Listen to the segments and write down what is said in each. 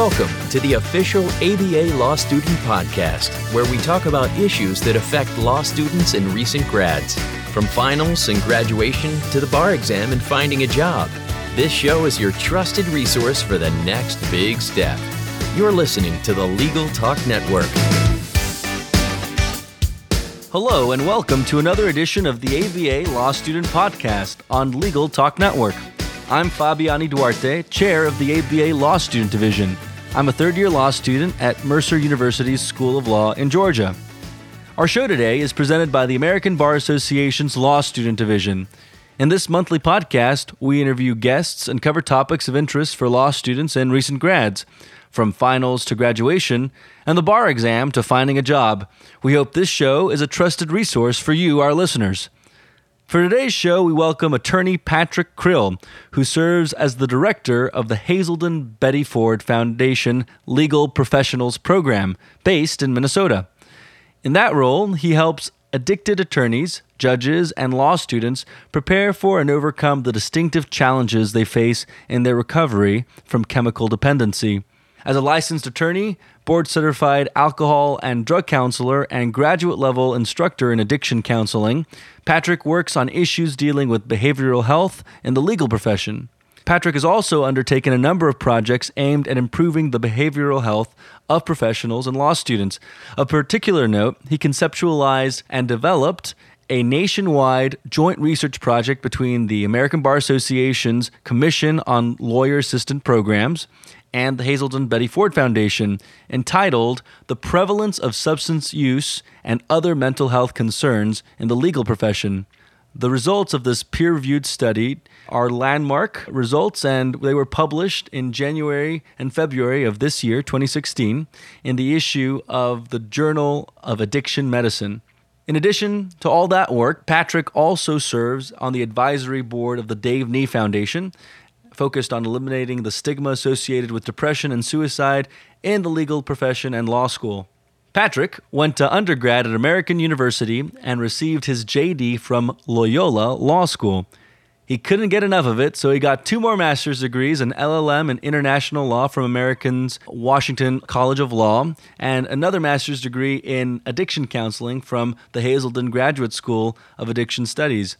Welcome to the official ABA Law Student Podcast, where we talk about issues that affect law students and recent grads, from finals and graduation to the bar exam and finding a job. This show is your trusted resource for the next big step. You're listening to the Legal Talk Network. Hello, and welcome to another edition of the ABA Law Student Podcast on Legal Talk Network. I'm Fabiani Duarte, chair of the ABA Law Student Division. I'm a third year law student at Mercer University's School of Law in Georgia. Our show today is presented by the American Bar Association's Law Student Division. In this monthly podcast, we interview guests and cover topics of interest for law students and recent grads, from finals to graduation and the bar exam to finding a job. We hope this show is a trusted resource for you, our listeners. For today's show, we welcome attorney Patrick Krill, who serves as the director of the Hazelden Betty Ford Foundation Legal Professionals Program, based in Minnesota. In that role, he helps addicted attorneys, judges, and law students prepare for and overcome the distinctive challenges they face in their recovery from chemical dependency. As a licensed attorney, board certified alcohol and drug counselor, and graduate level instructor in addiction counseling, Patrick works on issues dealing with behavioral health in the legal profession. Patrick has also undertaken a number of projects aimed at improving the behavioral health of professionals and law students. Of particular note, he conceptualized and developed a nationwide joint research project between the American Bar Association's Commission on Lawyer Assistant Programs and the Hazelden Betty Ford Foundation entitled The Prevalence of Substance Use and Other Mental Health Concerns in the Legal Profession. The results of this peer reviewed study are landmark results, and they were published in January and February of this year, 2016, in the issue of the Journal of Addiction Medicine. In addition to all that work, Patrick also serves on the advisory board of the Dave Nee Foundation, focused on eliminating the stigma associated with depression and suicide in the legal profession and law school. Patrick went to undergrad at American University and received his JD from Loyola Law School. He couldn't get enough of it, so he got two more master's degrees an LLM in international law from American's Washington College of Law and another master's degree in addiction counseling from the Hazelden Graduate School of Addiction Studies.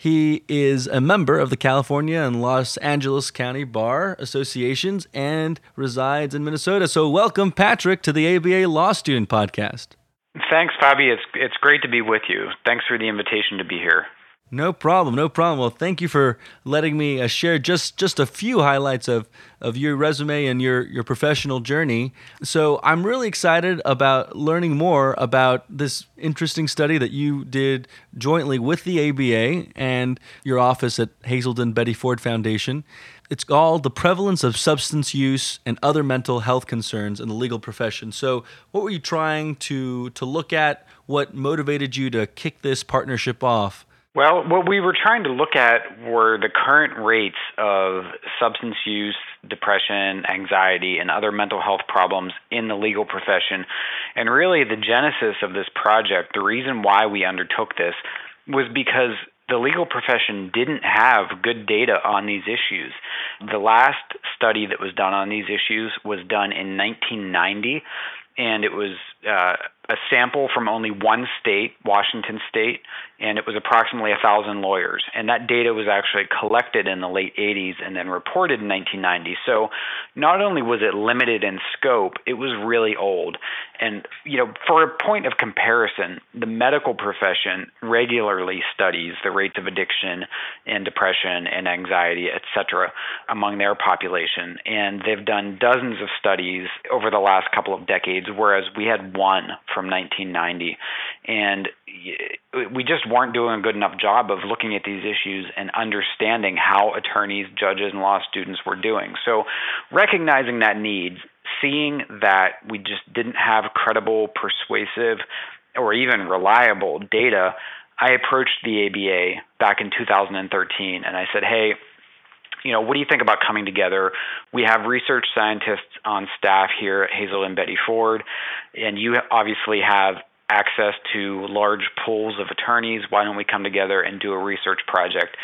He is a member of the California and Los Angeles County Bar Associations and resides in Minnesota. So, welcome, Patrick, to the ABA Law Student Podcast. Thanks, Fabi. It's it's great to be with you. Thanks for the invitation to be here. No problem, no problem. Well, thank you for letting me uh, share just just a few highlights of of your resume and your your professional journey. So, I'm really excited about learning more about this interesting study that you did jointly with the ABA and your office at Hazelden Betty Ford Foundation. It's called the prevalence of substance use and other mental health concerns in the legal profession. So, what were you trying to to look at? What motivated you to kick this partnership off? Well, what we were trying to look at were the current rates of substance use, depression, anxiety, and other mental health problems in the legal profession. And really, the genesis of this project, the reason why we undertook this, was because the legal profession didn't have good data on these issues. The last study that was done on these issues was done in 1990, and it was uh, a sample from only one state, Washington State, and it was approximately a thousand lawyers. And that data was actually collected in the late 80s and then reported in 1990. So not only was it limited in scope, it was really old. And you know, for a point of comparison, the medical profession regularly studies the rates of addiction and depression and anxiety, et cetera, among their population. And they've done dozens of studies over the last couple of decades, whereas we had one from 1990. And we just weren't doing a good enough job of looking at these issues and understanding how attorneys, judges, and law students were doing. So, recognizing that need, seeing that we just didn't have credible, persuasive, or even reliable data, I approached the ABA back in 2013 and I said, hey, you know, what do you think about coming together? We have research scientists on staff here at Hazelden Betty Ford, and you obviously have access to large pools of attorneys. Why don't we come together and do a research project?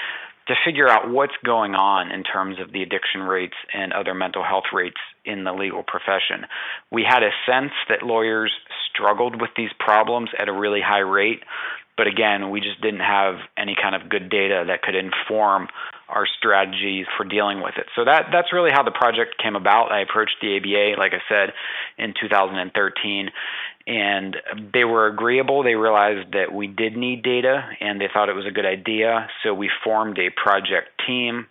to figure out what's going on in terms of the addiction rates and other mental health rates in the legal profession. We had a sense that lawyers struggled with these problems at a really high rate, but again, we just didn't have any kind of good data that could inform our strategies for dealing with it. So that that's really how the project came about. I approached the ABA, like I said, in 2013, and they were agreeable. They realized that we did need data, and they thought it was a good idea. So we formed a project team.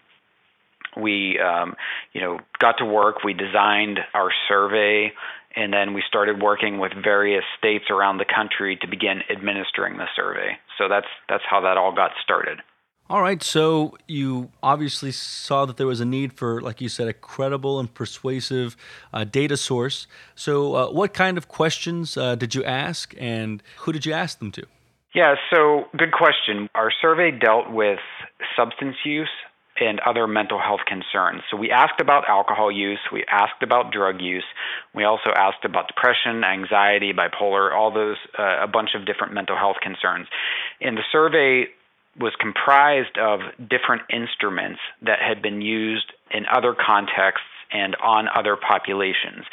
We, um, you know, got to work. We designed our survey and then we started working with various states around the country to begin administering the survey. So that's that's how that all got started. All right, so you obviously saw that there was a need for, like you said, a credible and persuasive uh, data source. So, uh, what kind of questions uh, did you ask, and who did you ask them to? Yeah, so good question. Our survey dealt with substance use, and other mental health concerns. So we asked about alcohol use, we asked about drug use, we also asked about depression, anxiety, bipolar, all those, uh, a bunch of different mental health concerns. And the survey was comprised of different instruments that had been used in other contexts and on other populations.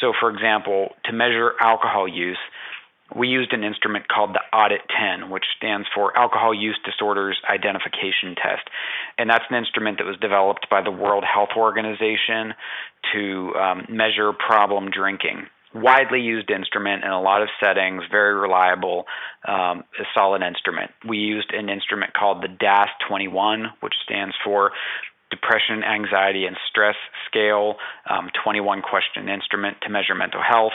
So, for example, to measure alcohol use, we used an instrument called the Audit 10, which stands for Alcohol Use Disorders Identification Test. And that's an instrument that was developed by the World Health Organization to um, measure problem drinking. Widely used instrument in a lot of settings, very reliable, um, a solid instrument. We used an instrument called the DASS 21, which stands for Depression, Anxiety, and Stress Scale, um, 21 question instrument to measure mental health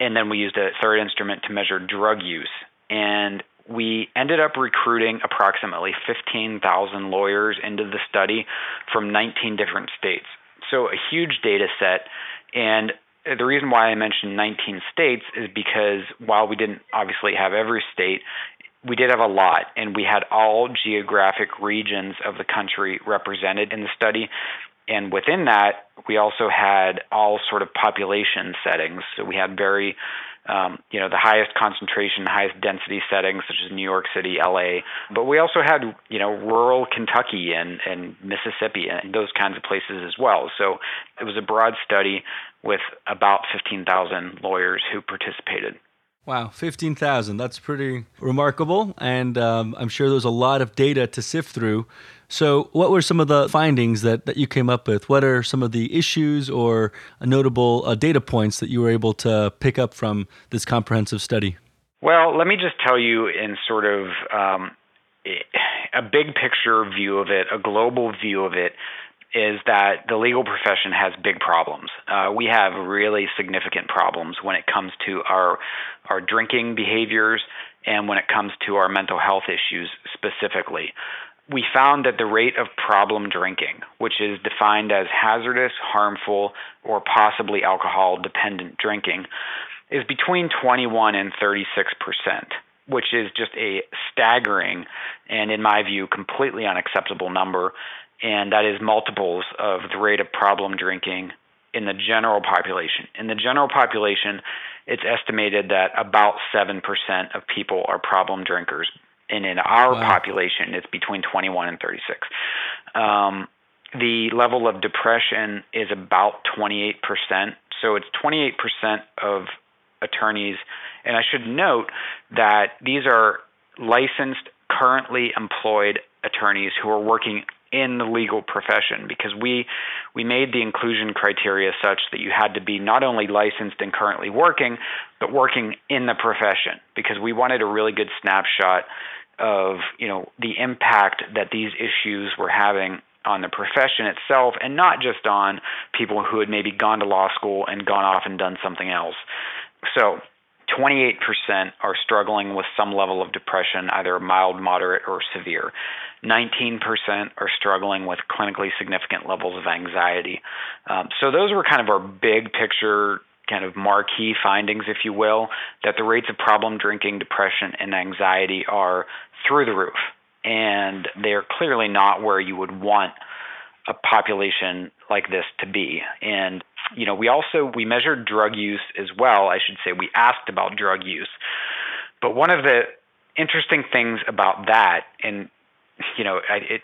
and then we used a third instrument to measure drug use. And we ended up recruiting approximately 15,000 lawyers into the study from 19 different states. So a huge data set. And the reason why I mentioned 19 states is because while we didn't obviously have every state, we did have a lot, and we had all geographic regions of the country represented in the study. And within that, we also had all sort of population settings. So we had very, um, you know, the highest concentration, highest density settings, such as New York City, LA. But we also had, you know, rural Kentucky and, and Mississippi and those kinds of places as well. So it was a broad study with about 15,000 lawyers who participated. Wow, 15,000. That's pretty remarkable. And um, I'm sure there's a lot of data to sift through. So, what were some of the findings that, that you came up with? What are some of the issues or notable uh, data points that you were able to pick up from this comprehensive study? Well, let me just tell you in sort of um, a big picture view of it, a global view of it, is that the legal profession has big problems. Uh, we have really significant problems when it comes to our our drinking behaviors and when it comes to our mental health issues specifically we found that the rate of problem drinking, which is defined as hazardous, harmful, or possibly alcohol dependent drinking, is between 21 and 36 percent, which is just a staggering and, in my view, completely unacceptable number. And that is multiples of the rate of problem drinking in the general population. In the general population, it's estimated that about 7% of people are problem drinkers and in our wow. population, it's between 21 and 36. Um, the level of depression is about 28%. So it's 28% of attorneys. And I should note that these are licensed, currently employed attorneys who are working in the legal profession because we we made the inclusion criteria such that you had to be not only licensed and currently working but working in the profession because we wanted a really good snapshot of you know the impact that these issues were having on the profession itself and not just on people who had maybe gone to law school and gone off and done something else. So 28% are struggling with some level of depression, either mild, moderate, or severe. 19% are struggling with clinically significant levels of anxiety. Um, so, those were kind of our big picture kind of marquee findings, if you will, that the rates of problem drinking, depression, and anxiety are through the roof. And they're clearly not where you would want a population like this to be. And you know, we also we measured drug use as well. I should say we asked about drug use. But one of the interesting things about that, and you know, it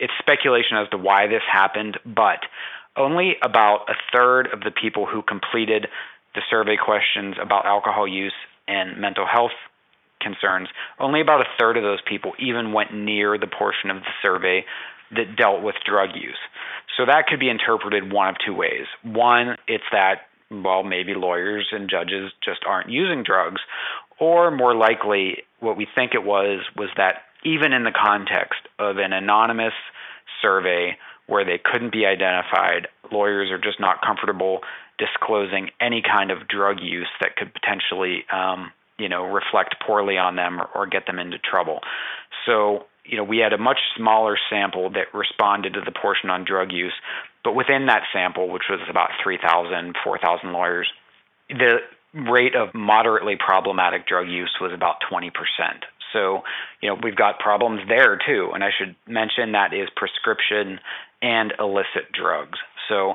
it's speculation as to why this happened, but only about a third of the people who completed the survey questions about alcohol use and mental health concerns, only about a third of those people even went near the portion of the survey that dealt with drug use. So that could be interpreted one of two ways. One, it's that, well, maybe lawyers and judges just aren't using drugs. Or more likely, what we think it was, was that even in the context of an anonymous survey where they couldn't be identified, lawyers are just not comfortable disclosing any kind of drug use that could potentially um, you know reflect poorly on them or, or get them into trouble. So you know we had a much smaller sample that responded to the portion on drug use, but within that sample, which was about 3,000, 4,000 lawyers, the rate of moderately problematic drug use was about 20%. So, you know, we've got problems there too. And I should mention that is prescription and illicit drugs. So,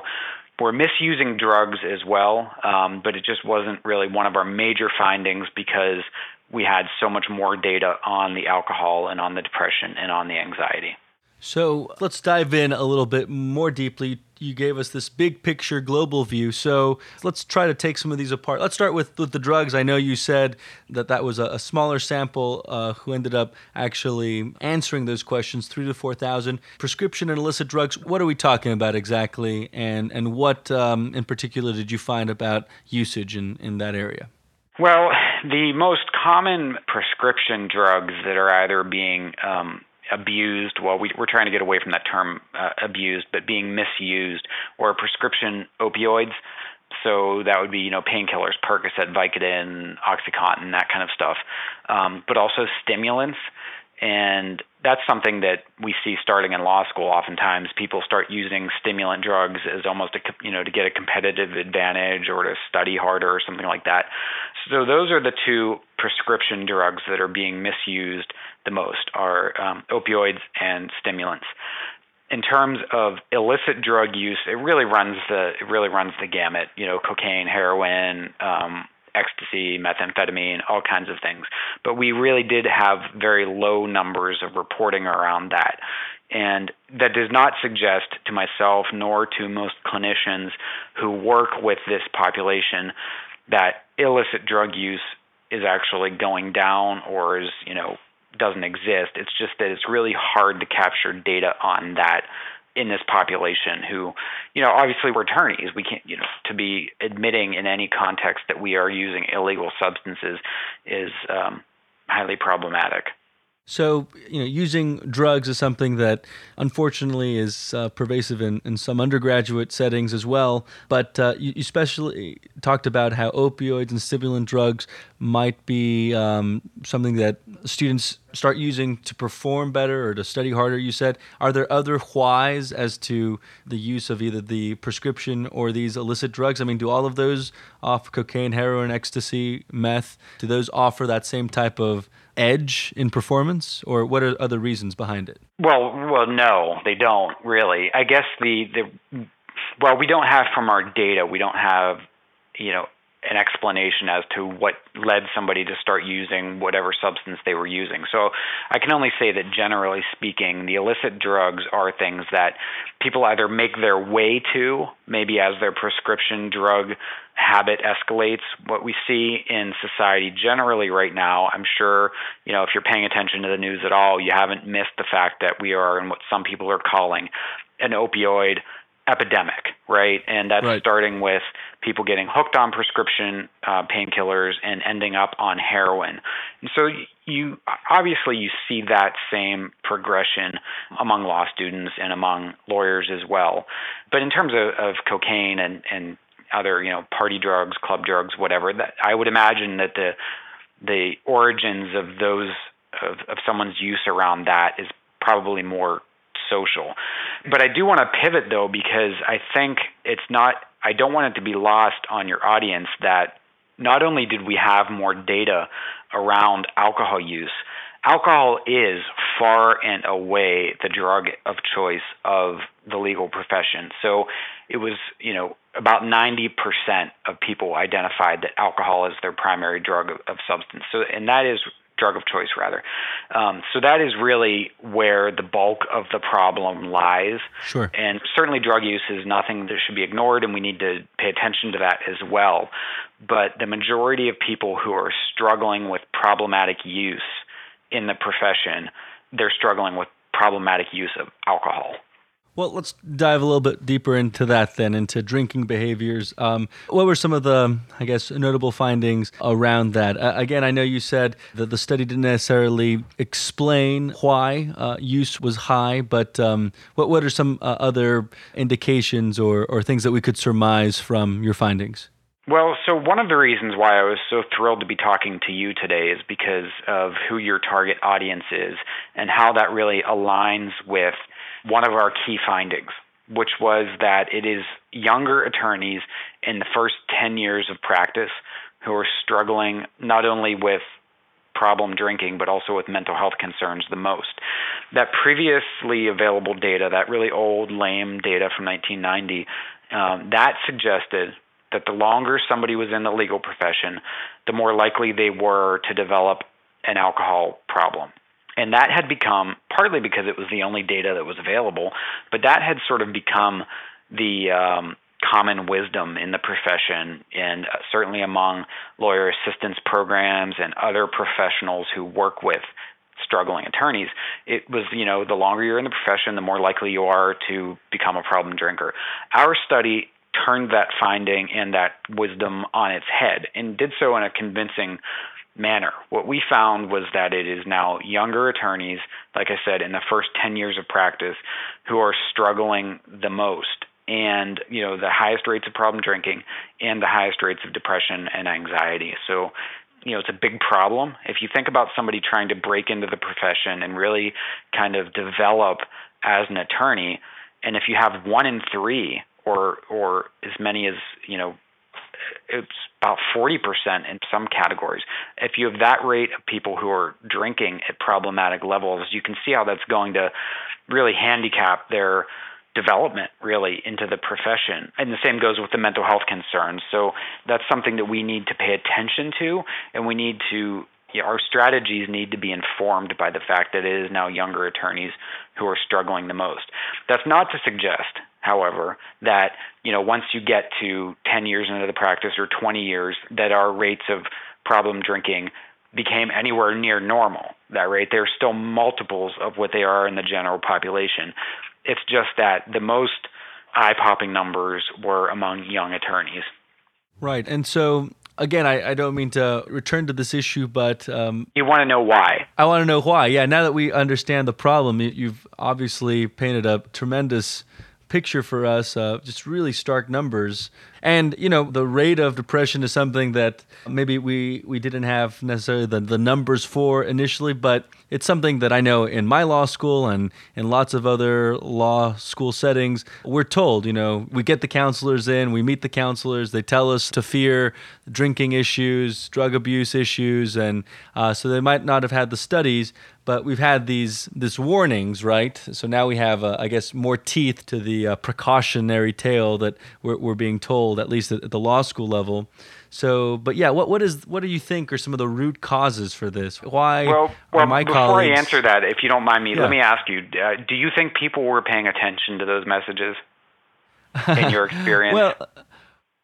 we're misusing drugs as well, um, but it just wasn't really one of our major findings because we had so much more data on the alcohol and on the depression and on the anxiety. So let's dive in a little bit more deeply. You gave us this big picture global view. So let's try to take some of these apart. Let's start with, with the drugs. I know you said that that was a, a smaller sample uh, who ended up actually answering those questions, three to 4,000. Prescription and illicit drugs, what are we talking about exactly? And, and what um, in particular did you find about usage in, in that area? Well, the most common prescription drugs that are either being um, abused. Well, we, are trying to get away from that term uh, abused, but being misused, or prescription opioids. So that would be, you know, painkillers, Percocet, Vicodin, OxyContin, that kind of stuff. Um, but also stimulants. And that's something that we see starting in law school. Oftentimes, people start using stimulant drugs as almost a you know to get a competitive advantage or to study harder or something like that. So those are the two prescription drugs that are being misused the most: are um, opioids and stimulants. In terms of illicit drug use, it really runs the it really runs the gamut. You know, cocaine, heroin, um, ecstasy, methamphetamine, all kinds of things. But we really did have very low numbers of reporting around that. And that does not suggest to myself nor to most clinicians who work with this population that illicit drug use is actually going down or is, you know, doesn't exist. It's just that it's really hard to capture data on that in this population who, you know, obviously we're attorneys. We can't, you know, to be admitting in any context that we are using illegal substances is um, highly problematic. So, you know, using drugs is something that unfortunately is uh, pervasive in, in some undergraduate settings as well. But uh, you, you, especially talked about how opioids and stimulant drugs might be um, something that students start using to perform better or to study harder, you said. Are there other whys as to the use of either the prescription or these illicit drugs? I mean, do all of those offer cocaine, heroin, ecstasy, meth, do those offer that same type of edge in performance, or what are other reasons behind it? Well, well, no, they don't really. I guess the the well, we don't have from our data, we don't have you know an explanation as to what led somebody to start using whatever substance they were using. So I can only say that generally speaking, the illicit drugs are things that people either make their way to, maybe as their prescription drug habit escalates. What we see in society generally right now, I'm sure, you know, if you're paying attention to the news at all, you haven't missed the fact that we are in what some people are calling an opioid epidemic, right? And that's right. starting with people getting hooked on prescription uh, painkillers and ending up on heroin. And so you obviously you see that same progression among law students and among lawyers as well. But in terms of, of cocaine and, and other you know party drugs, club drugs, whatever, that I would imagine that the the origins of those of, of someone's use around that is probably more social. But I do want to pivot though because I think it's not I don't want it to be lost on your audience that not only did we have more data around alcohol use, alcohol is far and away the drug of choice of the legal profession. So it was, you know, about 90% of people identified that alcohol is their primary drug of, of substance. So and that is drug of choice rather. Um, so that is really where the bulk of the problem lies. Sure. And certainly drug use is nothing that should be ignored, and we need to pay attention to that as well. But the majority of people who are struggling with problematic use in the profession, they're struggling with problematic use of alcohol. Well, let's dive a little bit deeper into that then, into drinking behaviors. Um, what were some of the, I guess, notable findings around that? Uh, again, I know you said that the study didn't necessarily explain why uh, use was high, but um, what, what are some uh, other indications or, or things that we could surmise from your findings? Well, so one of the reasons why I was so thrilled to be talking to you today is because of who your target audience is and how that really aligns with one of our key findings, which was that it is younger attorneys in the first 10 years of practice who are struggling not only with problem drinking, but also with mental health concerns the most. That previously available data, that really old, lame data from 1990, um, that suggested that the longer somebody was in the legal profession, the more likely they were to develop an alcohol problem. And that had become partly because it was the only data that was available, but that had sort of become the um, common wisdom in the profession and uh, certainly among lawyer assistance programs and other professionals who work with struggling attorneys it was you know the longer you're in the profession the more likely you are to become a problem drinker. Our study turned that finding and that wisdom on its head and did so in a convincing manner. What we found was that it is now younger attorneys, like I said, in the first 10 years of practice, who are struggling the most and you know the highest rates of problem drinking and the highest rates of depression and anxiety so you know it's a big problem if you think about somebody trying to break into the profession and really kind of develop as an attorney and if you have one in 3 or or as many as you know it's about 40% in some categories. If you have that rate of people who are drinking at problematic levels, you can see how that's going to really handicap their development really into the profession. And the same goes with the mental health concerns. So that's something that we need to pay attention to and we need to our strategies need to be informed by the fact that it is now younger attorneys who are struggling the most. That's not to suggest however, that you know once you get to 10 years into the practice or 20 years, that our rates of problem drinking became anywhere near normal. That rate, they're still multiples of what they are in the general population. It's just that the most eye-popping numbers were among young attorneys. Right, and so again, I, I, don't mean to return to this issue, but um, you want to know why. I want to know why. Yeah, now that we understand the problem, you've obviously painted a tremendous picture for us, uh, just really stark numbers. And, you know, the rate of depression is something that maybe we, we didn't have necessarily the, the numbers for initially, but it's something that I know in my law school and in lots of other law school settings, we're told, you know, we get the counselors in, we meet the counselors, they tell us to fear drinking issues, drug abuse issues, and uh, so they might not have had the studies, but we've had these this warnings, right? So now we have, uh, I guess, more teeth to the uh, precautionary tale that we're, we're being told, at least at, at, the law school level. So, but yeah, what what is what do you think are some of the root causes for this? Why well, well my before colleagues... I answer that, if you don't mind me, yeah. let me ask you: uh, Do you think people were paying attention to those messages in your experience? well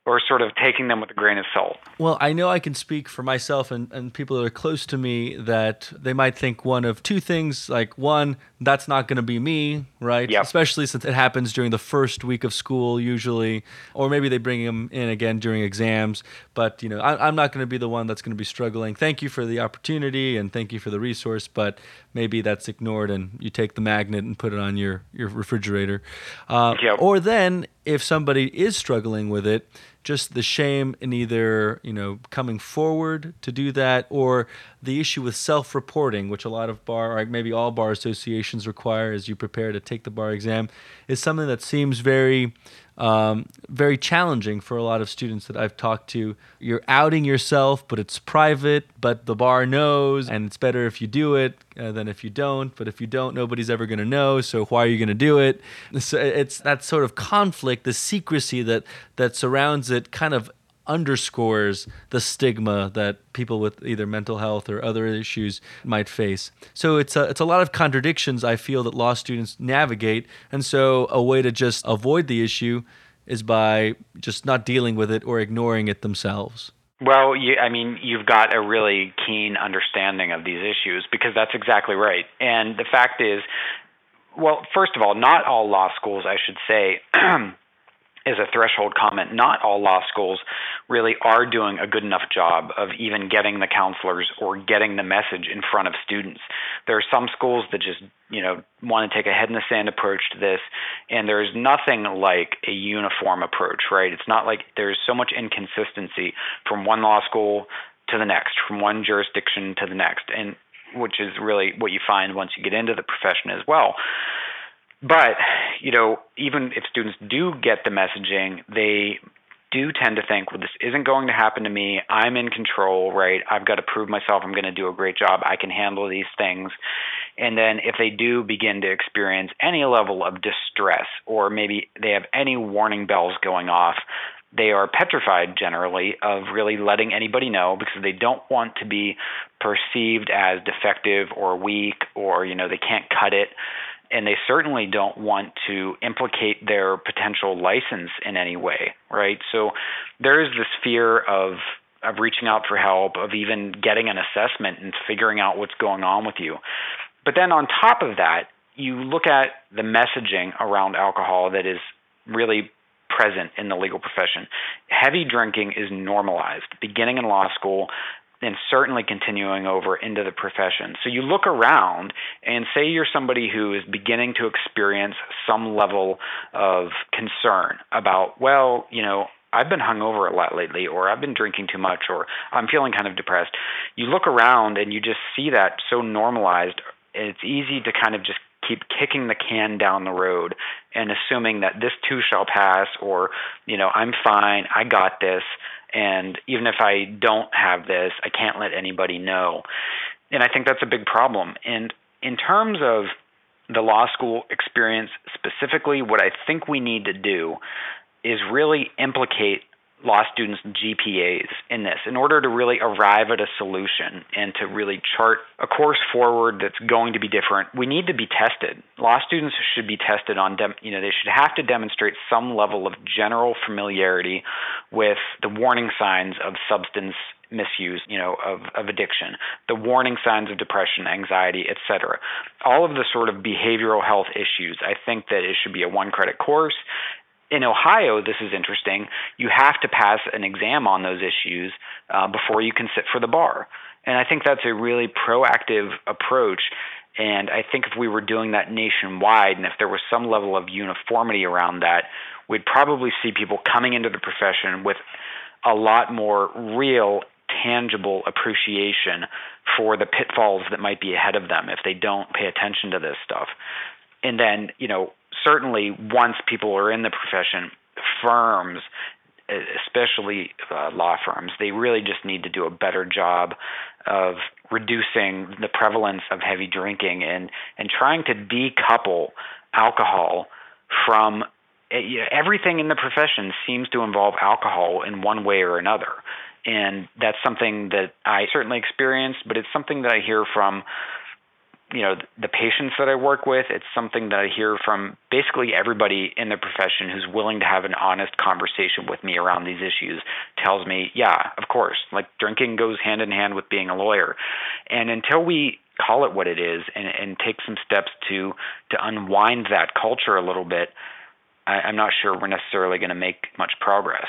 or sort of taking them with a grain of salt? Well, I know I can speak for myself and, and people that are close to me that they might think one of two things. Like, one, that's not going to be me, right? Yep. Especially since it happens during the first week of school, usually. Or maybe they bring them in again during exams. But, you know, I, I'm not going to be the one that's going to be struggling. Thank you for the opportunity and thank you for the resource. But maybe that's ignored and you take the magnet and put it on your, your refrigerator. Uh, yep. Or then, if somebody is struggling with it, just the shame in either you know coming forward to do that or the issue with self-reporting which a lot of bar or maybe all bar associations require as you prepare to take the bar exam is something that seems very um, very challenging for a lot of students that I've talked to. You're outing yourself, but it's private, but the bar knows, and it's better if you do it uh, than if you don't. But if you don't, nobody's ever going to know. So why are you going to do it? So it's that sort of conflict, the secrecy that that surrounds it, kind of underscores the stigma that people with either mental health or other issues might face. So it's a, it's a lot of contradictions I feel that law students navigate. And so a way to just avoid the issue is by just not dealing with it or ignoring it themselves. Well, you, I mean, you've got a really keen understanding of these issues because that's exactly right. And the fact is, well, first of all, not all law schools, I should say, is a threshold comment. Not all law schools really are doing a good enough job of even getting the counselors or getting the message in front of students. There are some schools that just, you know, want to take a head in the sand approach to this, and there's nothing like a uniform approach, right? It's not like there's so much inconsistency from one law school to the next, from one jurisdiction to the next, and which is really what you find once you get into the profession as well. But, you know, even if students do get the messaging, they do tend to think, well, this isn't going to happen to me. I'm in control, right? I've got to prove myself. I'm going to do a great job. I can handle these things. And then if they do begin to experience any level of distress, or maybe they have any warning bells going off, they are petrified generally of really letting anybody know because they don't want to be perceived as defective or weak or, you know, they can't cut it and they certainly don't want to implicate their potential license in any way, right? So there is this fear of of reaching out for help, of even getting an assessment and figuring out what's going on with you. But then on top of that, you look at the messaging around alcohol that is really present in the legal profession. Heavy drinking is normalized. Beginning in law school, and certainly continuing over into the profession. So you look around and say you're somebody who is beginning to experience some level of concern about, well, you know, I've been hungover a lot lately, or I've been drinking too much, or I'm feeling kind of depressed. You look around and you just see that so normalized. and It's easy to kind of just keep kicking the can down the road and assuming that this too shall pass, or, you know, I'm fine, I got this and even if I don't have this, I can't let anybody know. And I think that's a big problem. And in terms of the law school experience specifically, what I think we need to do is really implicate law students' GPAs in this in order to really arrive at a solution and to really chart a course forward that's going to be different. We need to be tested. Law students should be tested on, dem- you know, they should have to demonstrate some level of general familiarity with the warning signs of substance misuse, you know, of, of addiction, the warning signs of depression, anxiety, etc. All of the sort of behavioral health issues. I think that it should be a one credit course in Ohio, this is interesting. You have to pass an exam on those issues uh, before you can sit for the bar. And I think that's a really proactive approach. And I think if we were doing that nationwide and if there was some level of uniformity around that, we'd probably see people coming into the profession with a lot more real, tangible appreciation for the pitfalls that might be ahead of them if they don't pay attention to this stuff. And then, you know, certainly once people are in the profession, firms, especially uh, law firms, they really just need to do a better job of reducing the prevalence of heavy drinking and and trying to decouple alcohol from eh, everything in the profession seems to involve alcohol in one way or another. And that's something that I certainly experienced, but it's something that I hear from you know the patients that I work with. It's something that I hear from basically everybody in the profession who's willing to have an honest conversation with me around these issues. Tells me, yeah, of course, like drinking goes hand in hand with being a lawyer, and until we call it what it is and, and take some steps to to unwind that culture a little bit, I, I'm not sure we're necessarily going to make much progress.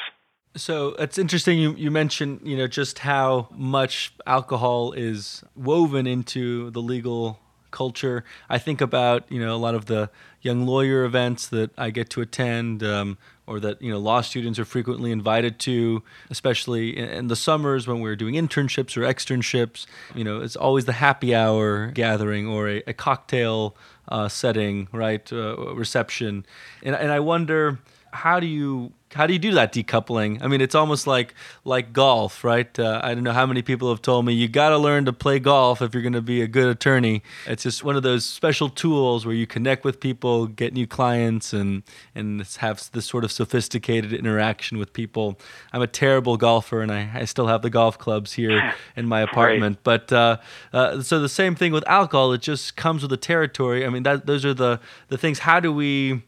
So it's interesting you, you mentioned, you know, just how much alcohol is woven into the legal culture. I think about you know a lot of the young lawyer events that I get to attend, um, or that you know law students are frequently invited to, especially in, in, the summers when we're doing internships or externships. You know, it's always the happy hour gathering or a, a cocktail uh, setting, right? Uh, reception, and and I wonder how do you how do you do that decoupling? I mean, it's almost like like golf, right? Uh, I don't know how many people have told me you got to learn to play golf if you're going to be a good attorney. It's just one of those special tools where you connect with people, get new clients, and and have this sort of sophisticated interaction with people. I'm a terrible golfer, and I, I still have the golf clubs here in my apartment. Right. But uh, uh, so the same thing with alcohol; it just comes with the territory. I mean, that those are the the things. How do we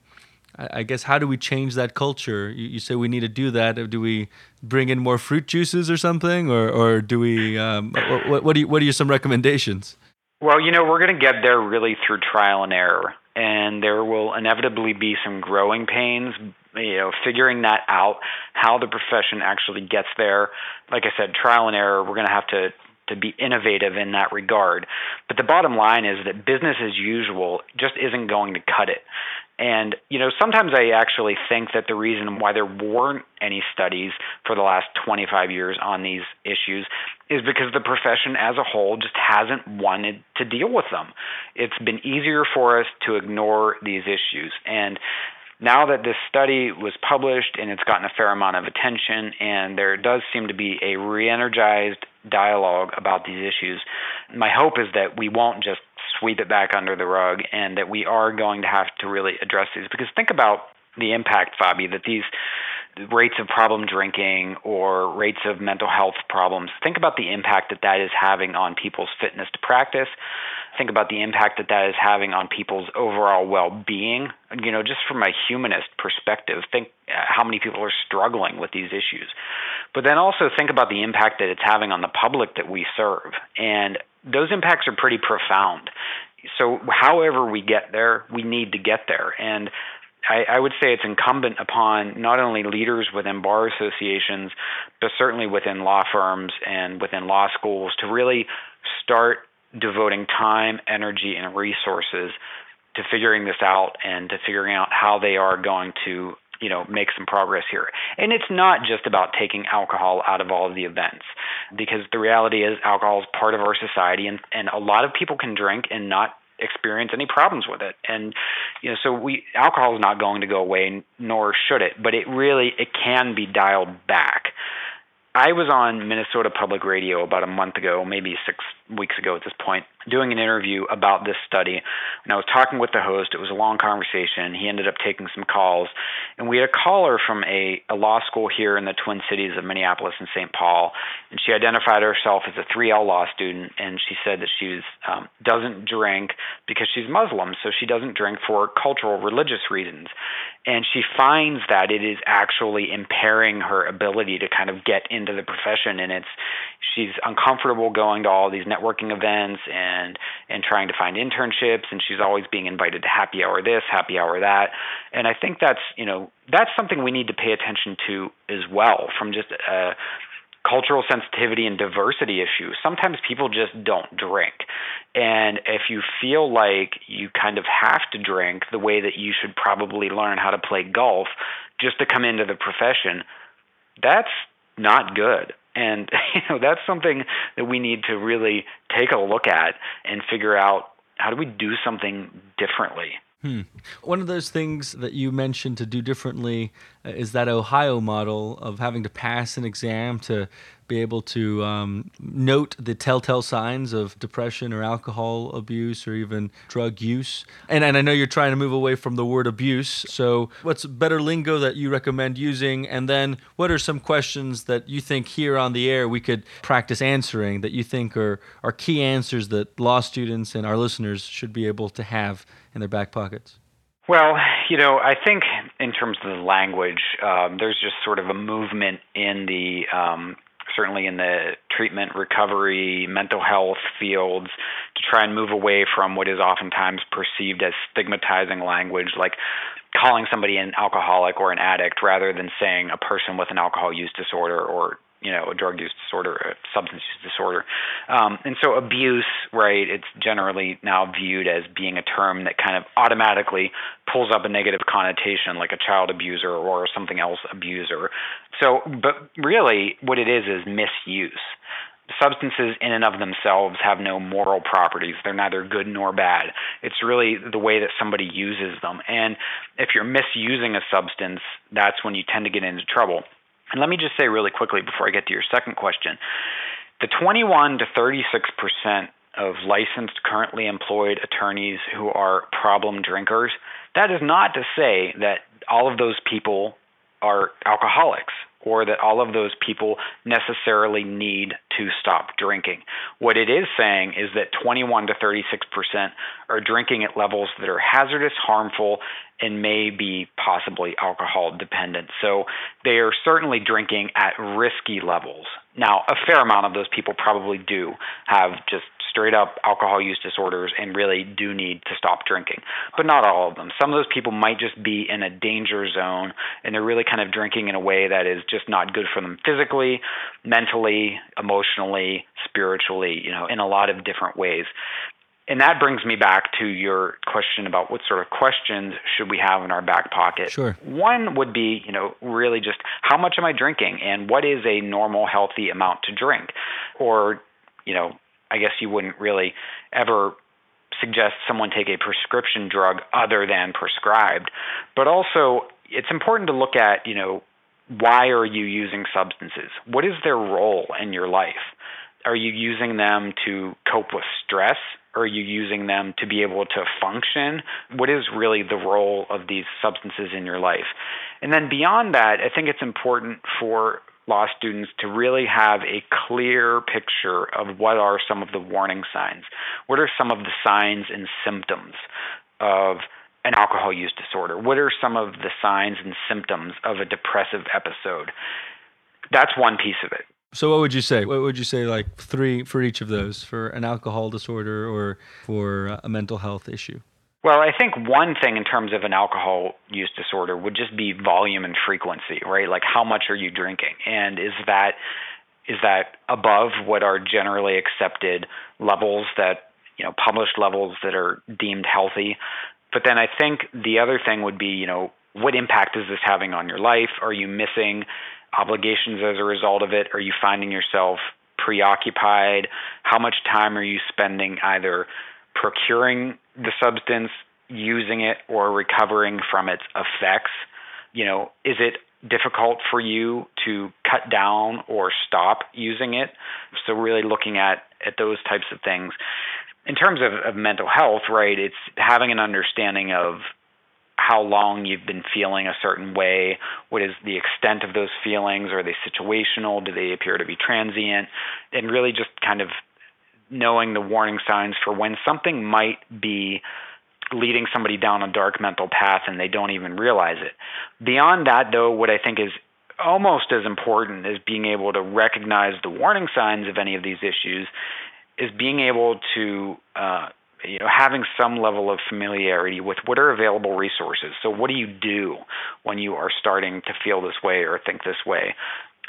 I guess how do we change that culture? You, you, say we need to do that. Do we bring in more fruit juices or something, or or do we? Um, what, what, do you, what are your some recommendations? Well, you know, we're going to get there really through trial and error, and there will inevitably be some growing pains. You know, figuring that out, how the profession actually gets there. Like I said, trial and error. We're going to have to to be innovative in that regard. But the bottom line is that business as usual just isn't going to cut it. And, you know, sometimes I actually think that the reason why there weren't any studies for the last 25 years on these issues is because the profession as a whole just hasn't wanted to deal with them. It's been easier for us to ignore these issues. And now that this study was published and it's gotten a fair amount of attention, and there does seem to be a re energized dialogue about these issues, my hope is that we won't just sweep it back under the rug and that we are going to have to really address these. Because think about the impact, Fabi, that these rates of problem drinking or rates of mental health problems, think about the impact that that is having on people's fitness to practice. Think about the impact that that is having on people's overall well being. You know, just from a humanist perspective, think how many people are struggling with these issues. But then also think about the impact that it's having on the public that we serve. And those impacts are pretty profound. So, however we get there, we need to get there. And I, I, would say it's incumbent upon not only leaders within bar associations, but certainly within law firms and within law schools to really start devoting time, energy, and resources to figuring this out and to figuring out how they are going to you know make some progress here. And it's not just about taking alcohol out of all of the events, because the reality is alcohol is part of our society, and and a lot of people can drink and not experience any problems with it. And you know, so we alcohol is not going to go away, nor should it. But it really it can be dialed back. I was on Minnesota Public Radio about a month ago, maybe six weeks ago at this point, doing an interview about this study. And I was talking with the host. It was a long conversation. He ended up taking some calls. And we had a caller from a, a law school here in the Twin Cities of Minneapolis and St. Paul. And she identified herself as a 3L law student. And she said that she um, doesn't drink because she's Muslim. So she doesn't drink for cultural, religious reasons and she finds that it is actually impairing her ability to kind of get into the profession and it's she's uncomfortable going to all these networking events and and trying to find internships and she's always being invited to happy hour this happy hour that and i think that's you know that's something we need to pay attention to as well from just a cultural sensitivity and diversity issues. Sometimes people just don't drink. And if you feel like you kind of have to drink the way that you should probably learn how to play golf just to come into the profession, that's not good. And you know, that's something that we need to really take a look at and figure out how do we do something differently. Hmm. One of those things that you mentioned to do differently uh, is that Ohio model of having to pass an exam to be able to um, note the telltale signs of depression or alcohol abuse or even drug use. And, and I know you're trying to move away from the word abuse. So, what's better lingo that you recommend using? And then, what are some questions that you think here on the air we could practice answering that you think are, are key answers that law students and our listeners should be able to have in their back pockets? Well, you know, I think in terms of the language, um, there's just sort of a movement in the um, certainly in the treatment, recovery, mental health fields, to try and move away from what is oftentimes perceived as stigmatizing language, like calling somebody an alcoholic or an addict rather than saying a person with an alcohol use disorder or you know a drug use disorder, a substance use disorder, um, and so abuse, right? It's generally now viewed as being a term that kind of automatically pulls up a negative connotation, like a child abuser or something else abuser. So, but really, what it is is misuse. substances in and of themselves have no moral properties. They're neither good nor bad. It's really the way that somebody uses them. And if you're misusing a substance, that's when you tend to get into trouble. And let me just say really quickly before I get to your second question the 21 to 36 percent of licensed, currently employed attorneys who are problem drinkers, that is not to say that all of those people are alcoholics or that all of those people necessarily need to stop drinking. What it is saying is that 21 to 36 percent are drinking at levels that are hazardous, harmful, and may be possibly alcohol dependent. So they are certainly drinking at risky levels. Now, a fair amount of those people probably do have just straight up alcohol use disorders and really do need to stop drinking. But not all of them. Some of those people might just be in a danger zone and they're really kind of drinking in a way that is just not good for them physically, mentally, emotionally, spiritually, you know, in a lot of different ways. And that brings me back to your question about what sort of questions should we have in our back pocket. Sure. One would be, you know, really just how much am I drinking and what is a normal healthy amount to drink? Or, you know, I guess you wouldn't really ever suggest someone take a prescription drug other than prescribed. But also, it's important to look at, you know, why are you using substances? What is their role in your life? Are you using them to cope with stress? Are you using them to be able to function? What is really the role of these substances in your life? And then beyond that, I think it's important for law students to really have a clear picture of what are some of the warning signs. What are some of the signs and symptoms of an alcohol use disorder? What are some of the signs and symptoms of a depressive episode? That's one piece of it. So what would you say? What would you say like three for each of those for an alcohol disorder or for a mental health issue? Well, I think one thing in terms of an alcohol use disorder would just be volume and frequency, right? Like how much are you drinking? And is that is that above what are generally accepted levels that, you know, published levels that are deemed healthy? But then I think the other thing would be, you know, what impact is this having on your life? Are you missing obligations as a result of it? Are you finding yourself preoccupied? How much time are you spending either procuring the substance, using it, or recovering from its effects? You know, is it difficult for you to cut down or stop using it? So really looking at at those types of things. In terms of, of mental health, right, it's having an understanding of how long you've been feeling a certain way, what is the extent of those feelings, are they situational, do they appear to be transient, and really just kind of knowing the warning signs for when something might be leading somebody down a dark mental path and they don't even realize it. Beyond that, though, what I think is almost as important as being able to recognize the warning signs of any of these issues is being able to uh, you know having some level of familiarity with what are available resources so what do you do when you are starting to feel this way or think this way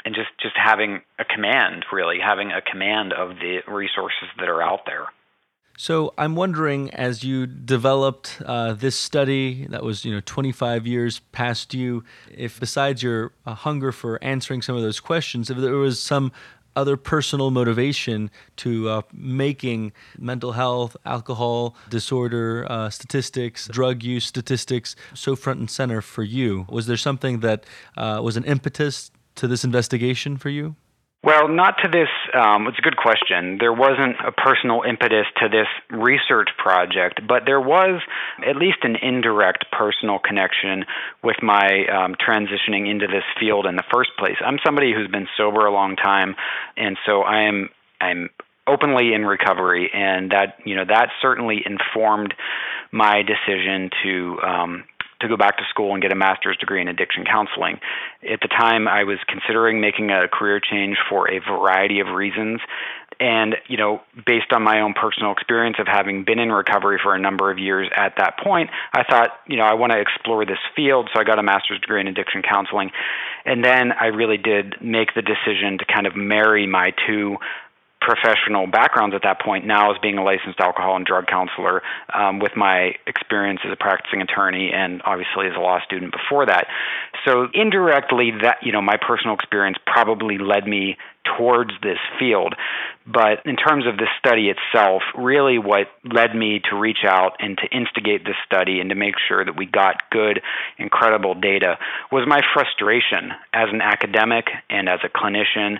and just just having a command really having a command of the resources that are out there so I'm wondering, as you developed uh, this study that was, you know, 25 years past you, if besides your uh, hunger for answering some of those questions, if there was some other personal motivation to uh, making mental health, alcohol disorder uh, statistics, drug use statistics so front and center for you? Was there something that uh, was an impetus to this investigation for you? Well, not to this. Um, it's a good question. There wasn't a personal impetus to this research project, but there was at least an indirect personal connection with my um, transitioning into this field in the first place. I'm somebody who's been sober a long time, and so I am I'm openly in recovery, and that you know that certainly informed my decision to um, to go back to school and get a master's degree in addiction counseling. At the time, I was considering making a career change for a variety of reasons. And, you know, based on my own personal experience of having been in recovery for a number of years at that point, I thought, you know, I want to explore this field. So I got a master's degree in addiction counseling. And then I really did make the decision to kind of marry my two professional backgrounds at that point now as being a licensed alcohol and drug counselor um, with my experience as a practicing attorney and obviously as a law student before that so indirectly that you know my personal experience probably led me towards this field. But in terms of the study itself, really what led me to reach out and to instigate this study and to make sure that we got good, incredible data was my frustration as an academic and as a clinician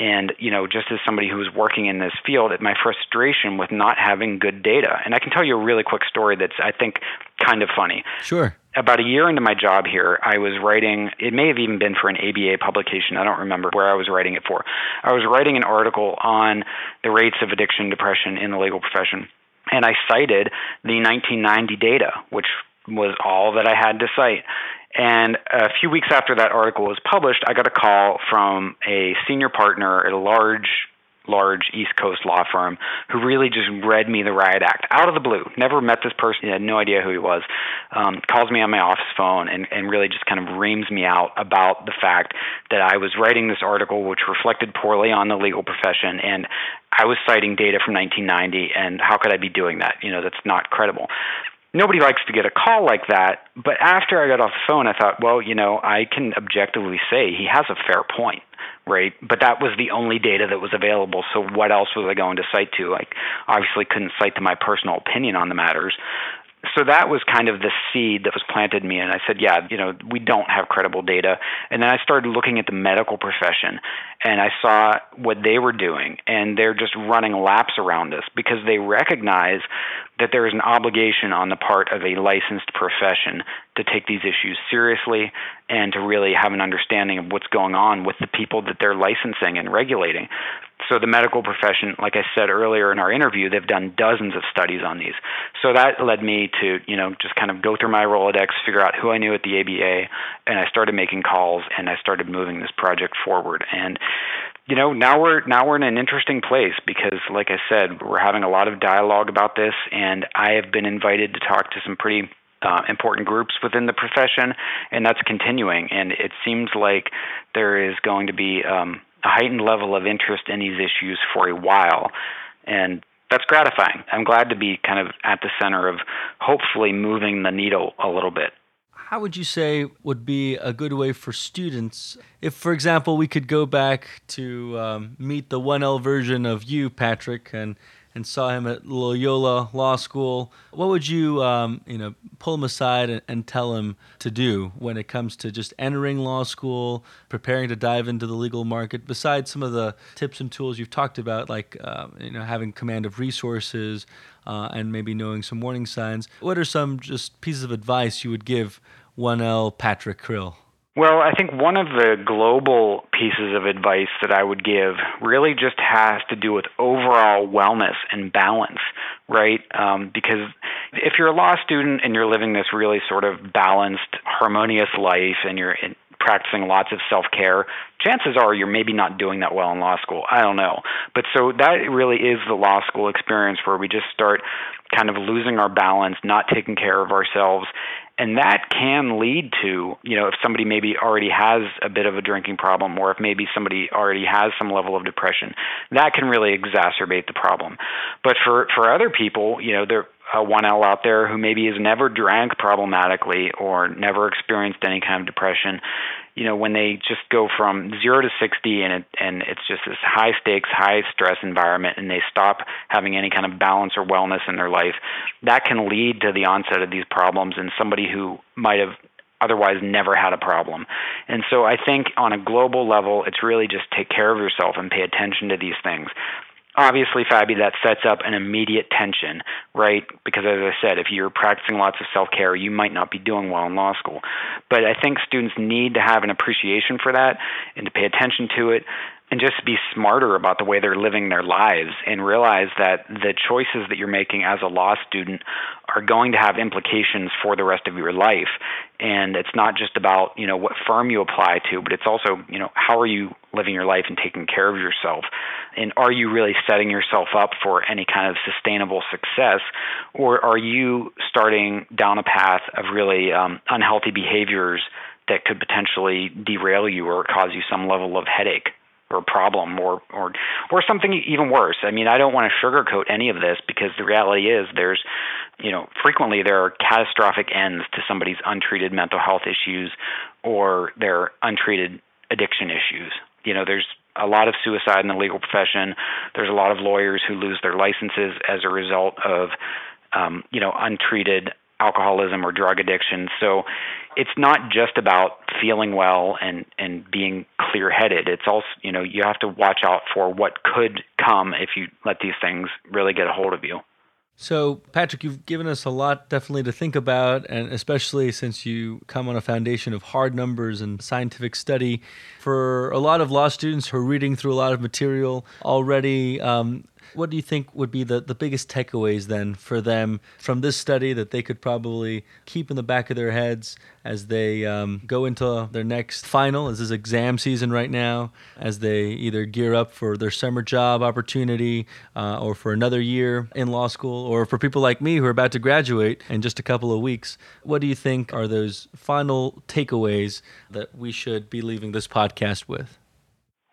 and you know just as somebody who's working in this field my frustration with not having good data. And i can tell you a really quick story that's i think kind of funny. Sure. About a year into my job here i was writing it may have even been for an aba publication i don't remember where i was writing it for. I was writing an article on the rates of addiction and depression in the legal profession. And i cited the 1990 data which was all that I had to cite. And a few weeks after that article was published, I got a call from a senior partner at a large, large East Coast law firm who really just read me the riot act out of the blue. Never met this person, had no idea who he was. Um, calls me on my office phone and, and really just kind of reams me out about the fact that I was writing this article which reflected poorly on the legal profession and I was citing data from 1990 and how could I be doing that? You know, that's not credible nobody likes to get a call like that. But after I got off the phone, I thought, well, you know, I can objectively say he has a fair point, right? But that was the only data that was available. So what else was I going to cite to? I obviously couldn't cite to my personal opinion on the matters so that was kind of the seed that was planted in me and i said yeah you know we don't have credible data. And then i started looking at the medical profession and i saw what they were doing and they're just running laps around us because they recognize that there is an obligation on the part of a licensed profession to take these issues seriously and to really have an understanding of what's going on with the people that they're licensing and regulating so the medical profession, like I said earlier in our interview, they've done dozens of studies on these. So that led me to, you know, just kind of go through my Rolodex, figure out who I knew at the ABA, and I started making calls and I started moving this project forward. And you know, now we're now we're in an interesting place because, like I said, we're having a lot of dialogue about this, and I have been invited to talk to some pretty uh, important groups within the profession, and that's continuing. And it seems like there is going to be um, a heightened level of interest in these issues for a while. And that's gratifying. I'm glad to be kind of at the center of hopefully moving the needle a little bit. How would you say would be a good way for students if, for example, we could go back to um, meet the 1L version of you, Patrick, and and saw him at Loyola Law School, what would you, um, you know, pull him aside and, and, tell him to do when it comes to just entering law school, preparing to dive into the legal market? Besides some of the tips and tools you've talked about, like uh, you know, having command of resources uh, and maybe knowing some warning signs, what are some just pieces of advice you would give 1L Patrick Krill? Well, I think one of the global pieces of advice that I would give really just has to do with overall wellness and balance, right? Um, because if you're a law student and you're living this really sort of balanced, harmonious life and you're in, practicing lots of self care, chances are you're maybe not doing that well in law school. I don't know. But so that really is the law school experience where we just start kind of losing our balance, not taking care of ourselves, and that can lead to you know if somebody maybe already has a bit of a drinking problem or if maybe somebody already has some level of depression that can really exacerbate the problem. But for for other people you know there a 1L out there who maybe has never drank problematically or never experienced any kind of depression, you know, when they just go from zero to 60 and it, and it's just this high stakes, high stress environment and they stop having any kind of balance or wellness in their life, that can lead to the onset of these problems in somebody who might have otherwise never had a problem. And so I think on a global level, it's really just take care of yourself and pay attention to these things obviously, Fabi, that sets up an immediate tension, right? Because as I said, if you're practicing lots of self care, you might not be doing well in law school. But I think students need to have an appreciation for that and to pay attention to it and just be smarter about the way they're living their lives and realize that the choices that you're making as a law student are going to have implications for the rest of your life and it's not just about you know what firm you apply to but it's also you know how are you living your life and taking care of yourself and are you really setting yourself up for any kind of sustainable success or are you starting down a path of really um, unhealthy behaviors that could potentially derail you or cause you some level of headache or problem or or or something even worse. I mean, I don't want to sugarcoat any of this because the reality is there's you know, frequently there are catastrophic ends to somebody's untreated mental health issues or their untreated addiction issues. You know, there's a lot of suicide in the legal profession. There's a lot of lawyers who lose their licenses as a result of, um, you know, untreated alcoholism or drug addiction. So it's not just about feeling well and and being clear-headed. It's also, you know, you have to watch out for what could come if you let these things really get a hold of you. So, Patrick, you've given us a lot definitely to think about, and especially since you come on a foundation of hard numbers and scientific study. For a lot of law students who are reading through a lot of material already, um, what do you think would be the, the biggest takeaways then for them from this study that they could probably keep in the back of their heads as they um, go into their next final, as is exam season right now, as they either gear up for their summer job opportunity uh, or for another year in law school, or for people like me who are about to graduate in just a couple of weeks? What do you think are those final takeaways that we should be leaving this podcast with?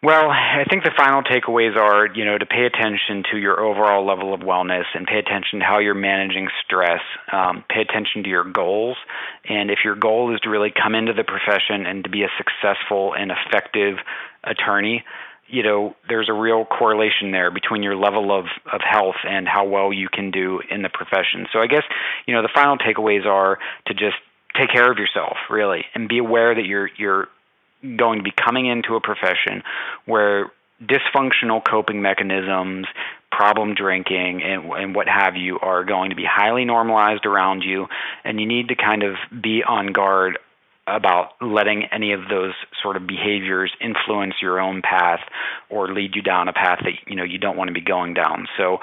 Well, I think the final takeaways are, you know, to pay attention to your overall level of wellness and pay attention to how you're managing stress. Um, pay attention to your goals, and if your goal is to really come into the profession and to be a successful and effective attorney, you know, there's a real correlation there between your level of, of health and how well you can do in the profession. So I guess, you know, the final takeaways are to just take care of yourself, really, and be aware that you're you're going to be coming into a profession where dysfunctional coping mechanisms, problem drinking, and, and what have you are going to be highly normalized around you, and you need to kind of be on guard about letting any of those sort of behaviors influence your own path or lead you down a path that you know you don't want to be going down. So,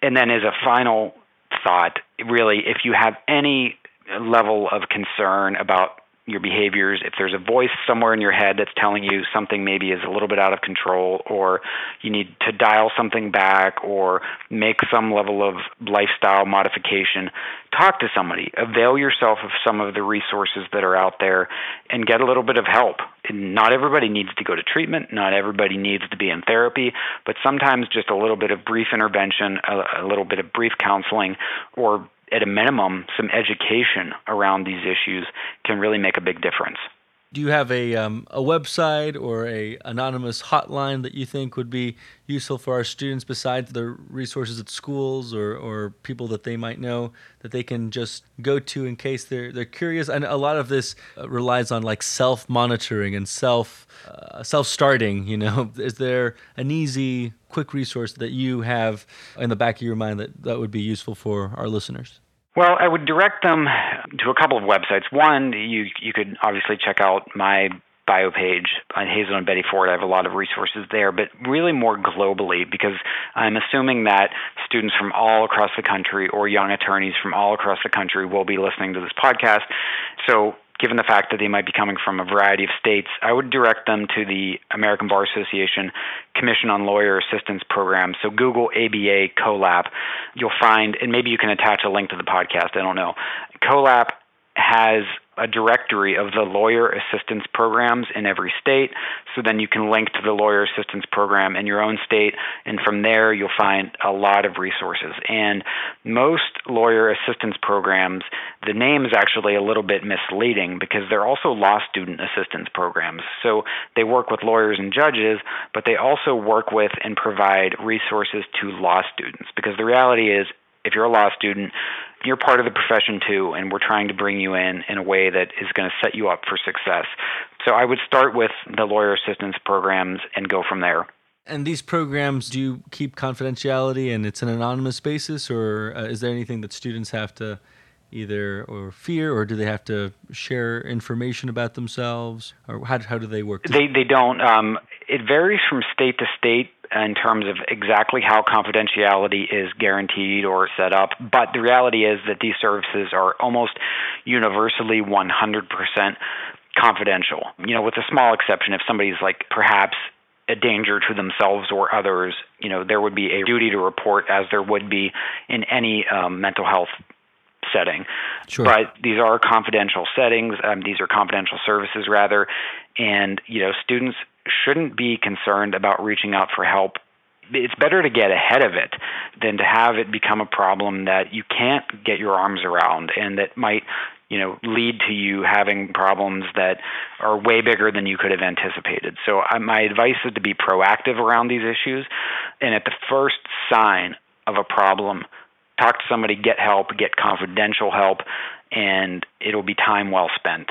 and then as a final thought, really, if you have any level of concern about your behaviors, if there's a voice somewhere in your head that's telling you something maybe is a little bit out of control, or you need to dial something back or make some level of lifestyle modification, talk to somebody. Avail yourself of some of the resources that are out there and get a little bit of help. And not everybody needs to go to treatment, not everybody needs to be in therapy, but sometimes just a little bit of brief intervention, a, a little bit of brief counseling, or at a minimum, some education around these issues can really make a big difference. Do you have a um, a website or a anonymous hotline that you think would be useful for our students besides the resources at schools or, or people that they might know that they can just go to in case they're they're curious? And a lot of this uh, relies on like self monitoring and self uh, self starting. You know, is there an easy quick resource that you have in the back of your mind that that would be useful for our listeners? Well, I would direct them to a couple of websites. One, you you could obviously check out my bio page on Hazelden Betty Ford. I have a lot of resources there, but really more globally because I'm assuming that students from all across the country or young attorneys from all across the country will be listening to this podcast. So given the fact that they might be coming from a variety of states, I would direct them to the American Bar Association Commission on Lawyer Assistance Program. So Google ABA COLAP. You'll find, and maybe you can attach a link to the podcast, I don't know. COLAP has a directory of the lawyer assistance programs in every state. So then you can link to the lawyer assistance program in your own state, and from there you'll find a lot of resources. And most lawyer assistance programs, the name is actually a little bit misleading because they're also law student assistance programs. So they work with lawyers and judges, but they also work with and provide resources to law students because the reality is if you're a law student, you're part of the profession too, and we're trying to bring you in in a way that is going to set you up for success. So I would start with the lawyer assistance programs and go from there. And these programs, do you keep confidentiality and it's an anonymous basis, or uh, is there anything that students have to either or fear, or do they have to share information about themselves, or how, how do they work? They they don't. Um, it varies from state to state in terms of exactly how confidentiality is guaranteed or set up. But the reality is that these services are almost universally 100% confidential. You know, with a small exception, if somebody's like perhaps a danger to themselves or others, you know, there would be a duty to report as there would be in any um, mental health setting. Sure. But these are confidential settings. Um, these are confidential services, rather, and you know, students shouldn't be concerned about reaching out for help. It's better to get ahead of it than to have it become a problem that you can't get your arms around and that might you know lead to you having problems that are way bigger than you could have anticipated. So I, my advice is to be proactive around these issues. And at the first sign of a problem talk to somebody get help get confidential help and it'll be time well spent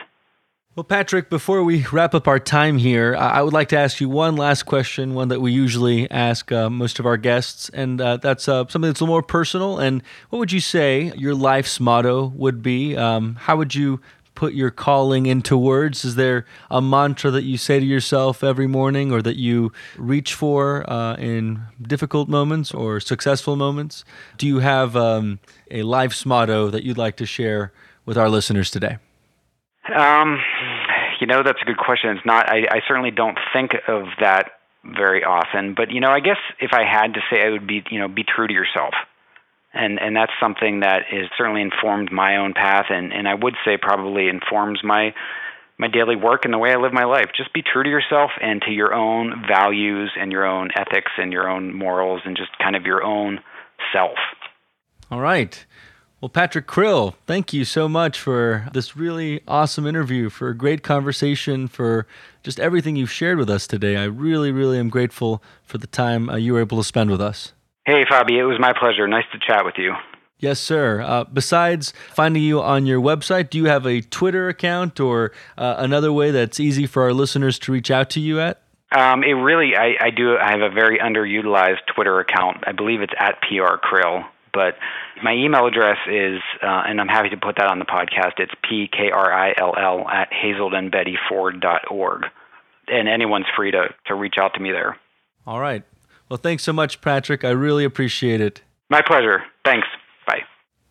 well, Patrick, before we wrap up our time here, I would like to ask you one last question, one that we usually ask uh, most of our guests, and uh, that's uh, something that's a little more personal. And what would you say your life's motto would be? Um, how would you put your calling into words? Is there a mantra that you say to yourself every morning or that you reach for uh, in difficult moments or successful moments? Do you have um, a life's motto that you'd like to share with our listeners today? Um, you know, that's a good question. It's not. I, I certainly don't think of that very often. But you know, I guess if I had to say, I would be, you know, be true to yourself. And and that's something that is certainly informed my own path, and and I would say probably informs my my daily work and the way I live my life. Just be true to yourself and to your own values and your own ethics and your own morals and just kind of your own self. All right. Well, Patrick Krill, thank you so much for this really awesome interview, for a great conversation, for just everything you've shared with us today. I really, really am grateful for the time uh, you were able to spend with us. Hey, Fabi, it was my pleasure. Nice to chat with you. Yes, sir. Uh, besides finding you on your website, do you have a Twitter account or uh, another way that's easy for our listeners to reach out to you at? Um, it really, I, I do. I have a very underutilized Twitter account. I believe it's at PR Krill. But my email address is, uh, and I'm happy to put that on the podcast. It's pkrill at hazeldenbettyford.org. And anyone's free to, to reach out to me there. All right. Well, thanks so much, Patrick. I really appreciate it. My pleasure. Thanks. Bye.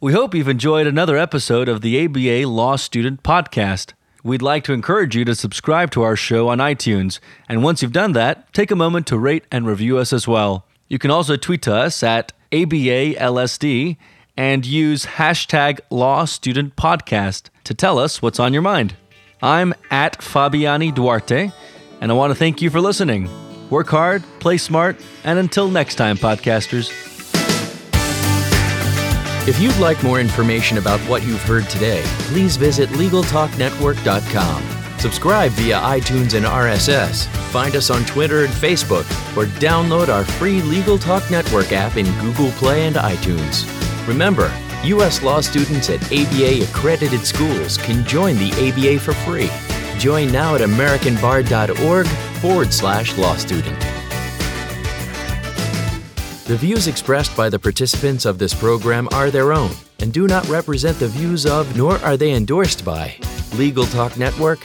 We hope you've enjoyed another episode of the ABA Law Student Podcast. We'd like to encourage you to subscribe to our show on iTunes. And once you've done that, take a moment to rate and review us as well. You can also tweet to us at ABALSD and use hashtag Law Student Podcast to tell us what's on your mind. I'm at Fabiani Duarte, and I want to thank you for listening. Work hard, play smart, and until next time, podcasters. If you'd like more information about what you've heard today, please visit LegalTalkNetwork.com. Subscribe via iTunes and RSS. Find us on Twitter and Facebook, or download our free Legal Talk Network app in Google Play and iTunes. Remember, U.S. law students at ABA accredited schools can join the ABA for free. Join now at AmericanBar.org forward slash law student. The views expressed by the participants of this program are their own and do not represent the views of, nor are they endorsed by, Legal Talk Network,